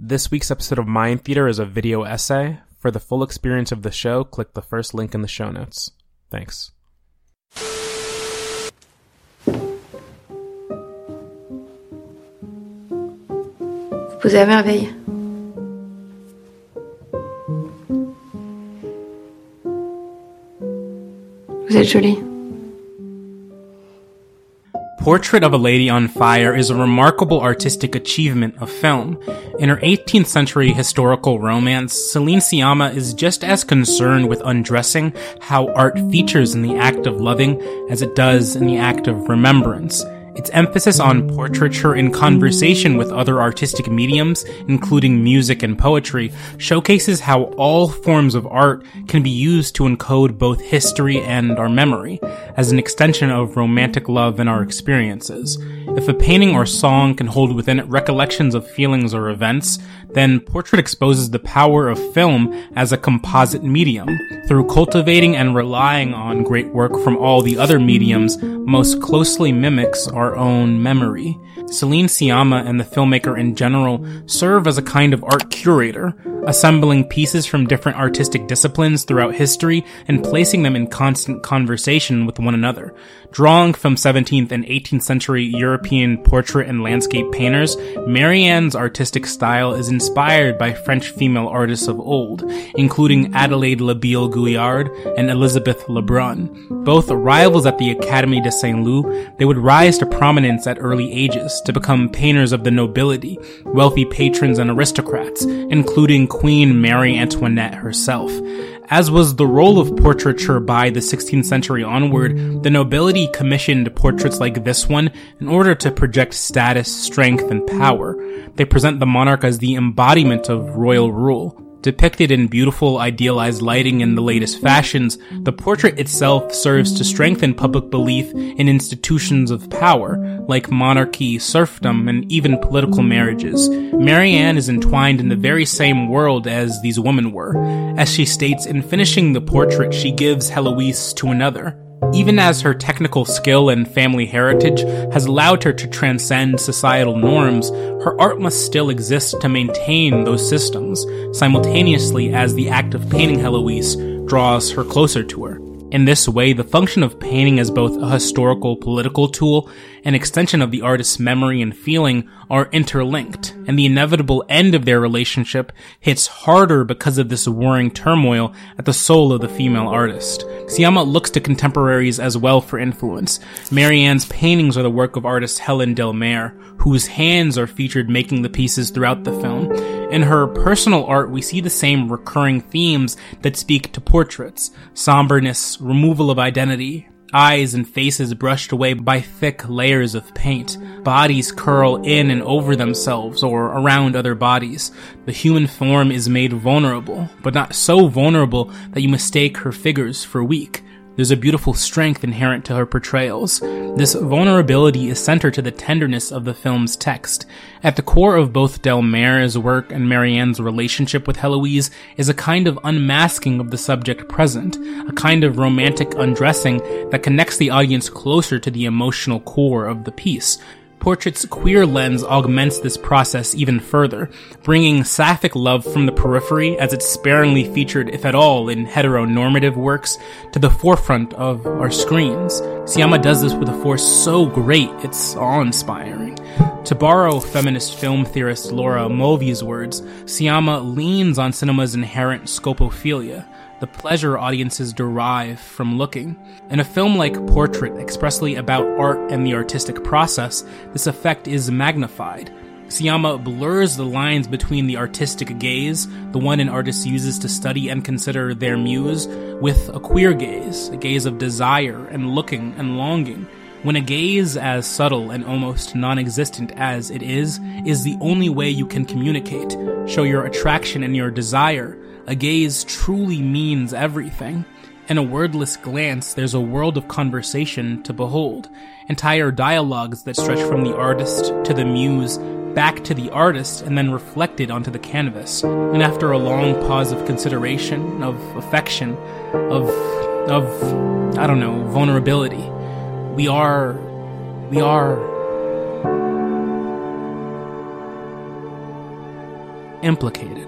This week's episode of Mind Theater is a video essay. For the full experience of the show, click the first link in the show notes. Thanks. Vous posez à merveille. Vous êtes jolie. Portrait of a Lady on Fire is a remarkable artistic achievement of film. In her 18th century historical romance, Celine Sciamma is just as concerned with undressing how art features in the act of loving as it does in the act of remembrance. Its emphasis on portraiture in conversation with other artistic mediums, including music and poetry, showcases how all forms of art can be used to encode both history and our memory, as an extension of romantic love and our experiences. If a painting or song can hold within it recollections of feelings or events, then portrait exposes the power of film as a composite medium. Through cultivating and relying on great work from all the other mediums, most closely mimics our own memory. Celine Sciamma and the filmmaker in general serve as a kind of art curator, assembling pieces from different artistic disciplines throughout history and placing them in constant conversation with one another. Drawing from 17th and 18th century European portrait and landscape painters, Marianne's artistic style is inspired by French female artists of old, including Adelaide Labille Guiard and Elizabeth Lebrun. Both rivals at the Académie de Saint-Luc, they would rise to prominence at early ages to become painters of the nobility, wealthy patrons and aristocrats, including Queen Marie Antoinette herself. As was the role of portraiture by the 16th century onward, the nobility commissioned portraits like this one in order to project status, strength, and power. They present the monarch as the embodiment of royal rule. Depicted in beautiful, idealized lighting and the latest fashions, the portrait itself serves to strengthen public belief in institutions of power, like monarchy, serfdom, and even political marriages. Marianne is entwined in the very same world as these women were. As she states, in finishing the portrait, she gives Heloise to another. Even as her technical skill and family heritage has allowed her to transcend societal norms, her art must still exist to maintain those systems, simultaneously as the act of painting Heloise draws her closer to her. In this way, the function of painting as both a historical political tool and extension of the artist's memory and feeling are interlinked, and the inevitable end of their relationship hits harder because of this warring turmoil at the soul of the female artist. Sciamma looks to contemporaries as well for influence. Marianne's paintings are the work of artist Helen Delmaire, whose hands are featured making the pieces throughout the film. In her personal art, we see the same recurring themes that speak to portraits somberness, removal of identity, eyes and faces brushed away by thick layers of paint, bodies curl in and over themselves or around other bodies. The human form is made vulnerable, but not so vulnerable that you mistake her figures for weak. There's a beautiful strength inherent to her portrayals. This vulnerability is centered to the tenderness of the film's text. At the core of both Del Delmaire's work and Marianne's relationship with Heloise is a kind of unmasking of the subject present, a kind of romantic undressing that connects the audience closer to the emotional core of the piece. Portrait's queer lens augments this process even further, bringing sapphic love from the periphery, as it's sparingly featured, if at all, in heteronormative works, to the forefront of our screens. Sciamma does this with a force so great, it's awe-inspiring. To borrow feminist film theorist Laura Mulvey's words, Sciamma leans on cinema's inherent scopophilia, the pleasure audiences derive from looking. In a film like Portrait, expressly about art and the artistic process, this effect is magnified. Sciamma blurs the lines between the artistic gaze, the one an artist uses to study and consider their muse, with a queer gaze, a gaze of desire and looking and longing. When a gaze as subtle and almost non existent as it is, is the only way you can communicate, show your attraction and your desire, a gaze truly means everything. In a wordless glance, there's a world of conversation to behold, entire dialogues that stretch from the artist to the muse, back to the artist, and then reflected onto the canvas. And after a long pause of consideration, of affection, of, of, I don't know, vulnerability, we are, we are implicated.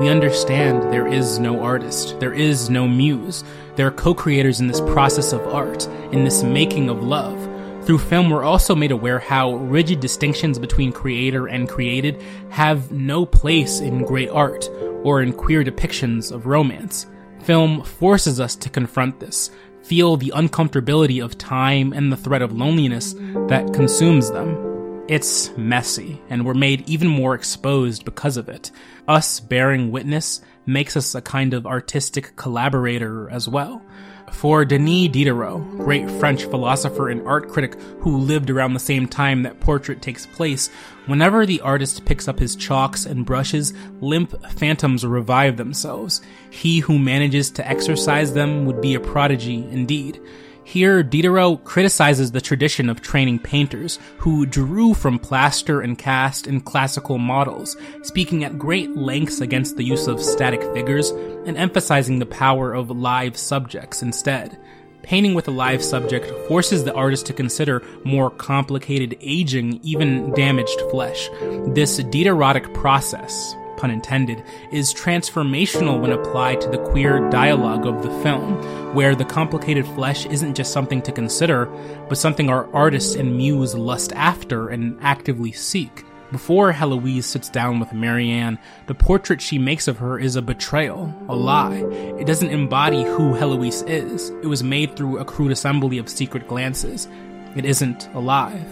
We understand there is no artist, there is no muse. There are co creators in this process of art, in this making of love. Through film, we're also made aware how rigid distinctions between creator and created have no place in great art or in queer depictions of romance. Film forces us to confront this, feel the uncomfortability of time and the threat of loneliness that consumes them. It's messy, and we're made even more exposed because of it. Us bearing witness makes us a kind of artistic collaborator as well. For Denis Diderot, great French philosopher and art critic who lived around the same time that portrait takes place, whenever the artist picks up his chalks and brushes, limp phantoms revive themselves. He who manages to exorcise them would be a prodigy indeed. Here, Diderot criticizes the tradition of training painters who drew from plaster and cast in classical models, speaking at great lengths against the use of static figures and emphasizing the power of live subjects instead. Painting with a live subject forces the artist to consider more complicated aging, even damaged flesh. This Diderotic process, pun intended, is transformational when applied to the queer dialogue of the film, where the complicated flesh isn't just something to consider, but something our artist and muse lust after and actively seek. Before Heloise sits down with Marianne, the portrait she makes of her is a betrayal, a lie. It doesn't embody who Heloise is. It was made through a crude assembly of secret glances. It isn't alive.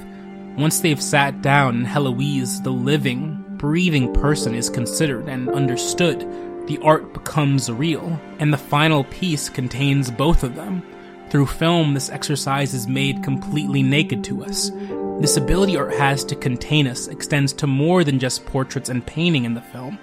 Once they've sat down Heloise, the living, breathing person is considered and understood, the art becomes real, and the final piece contains both of them. Through film, this exercise is made completely naked to us. This ability art has to contain us extends to more than just portraits and painting in the film.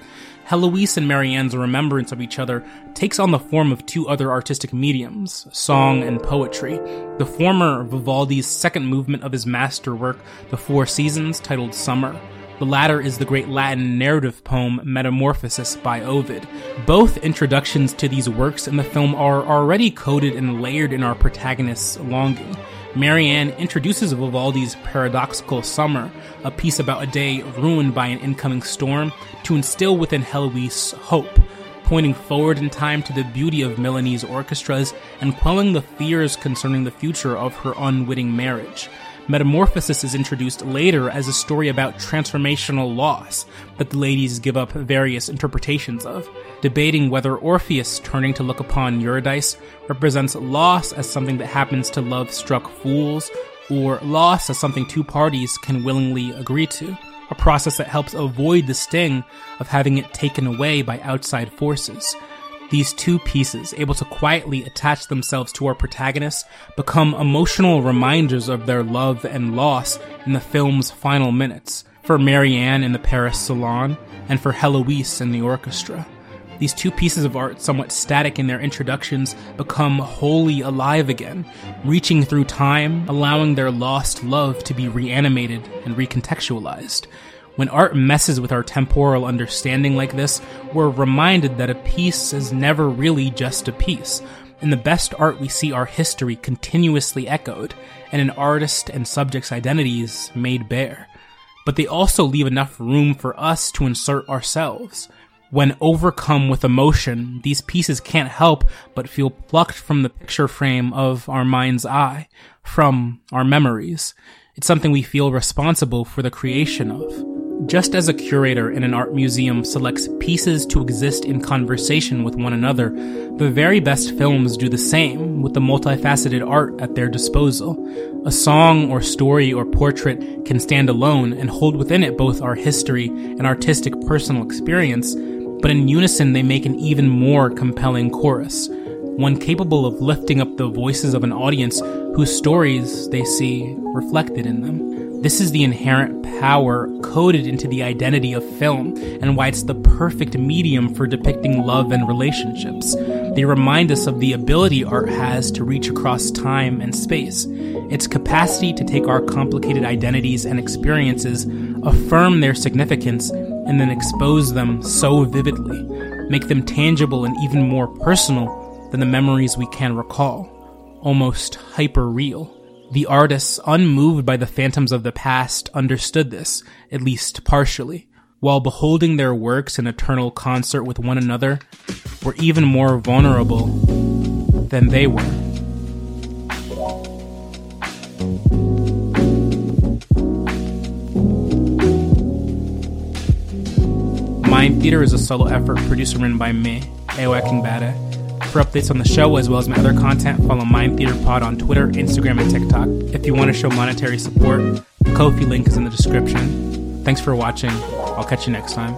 Heloise and Marianne's remembrance of each other takes on the form of two other artistic mediums, song and poetry. The former, Vivaldi's second movement of his masterwork, The Four Seasons, titled Summer. The latter is the great Latin narrative poem Metamorphosis by Ovid. Both introductions to these works in the film are already coded and layered in our protagonist's longing. Marianne introduces Vivaldi's paradoxical summer, a piece about a day ruined by an incoming storm, to instill within Heloise hope, pointing forward in time to the beauty of Milanese orchestras and quelling the fears concerning the future of her unwitting marriage. Metamorphosis is introduced later as a story about transformational loss that the ladies give up various interpretations of, debating whether Orpheus turning to look upon Eurydice represents loss as something that happens to love struck fools, or loss as something two parties can willingly agree to, a process that helps avoid the sting of having it taken away by outside forces. These two pieces, able to quietly attach themselves to our protagonists, become emotional reminders of their love and loss in the film's final minutes, for Marianne in the Paris salon, and for Heloise in the orchestra. These two pieces of art, somewhat static in their introductions, become wholly alive again, reaching through time, allowing their lost love to be reanimated and recontextualized. When art messes with our temporal understanding like this, we're reminded that a piece is never really just a piece. In the best art, we see our history continuously echoed, and an artist and subject's identities made bare. But they also leave enough room for us to insert ourselves. When overcome with emotion, these pieces can't help but feel plucked from the picture frame of our mind's eye, from our memories. It's something we feel responsible for the creation of. Just as a curator in an art museum selects pieces to exist in conversation with one another, the very best films do the same with the multifaceted art at their disposal. A song or story or portrait can stand alone and hold within it both our history and artistic personal experience, but in unison they make an even more compelling chorus, one capable of lifting up the voices of an audience whose stories they see reflected in them. This is the inherent power coded into the identity of film and why it's the perfect medium for depicting love and relationships. They remind us of the ability art has to reach across time and space. Its capacity to take our complicated identities and experiences, affirm their significance, and then expose them so vividly, make them tangible and even more personal than the memories we can recall. Almost hyper real. The artists, unmoved by the phantoms of the past, understood this, at least partially. while beholding their works in eternal concert with one another, were even more vulnerable than they were. Mind Theater is a solo effort produced and written by me, Ewa. For updates on the show as well as my other content, follow Mind Theater Pod on Twitter, Instagram, and TikTok. If you want to show monetary support, the Ko-fi link is in the description. Thanks for watching. I'll catch you next time.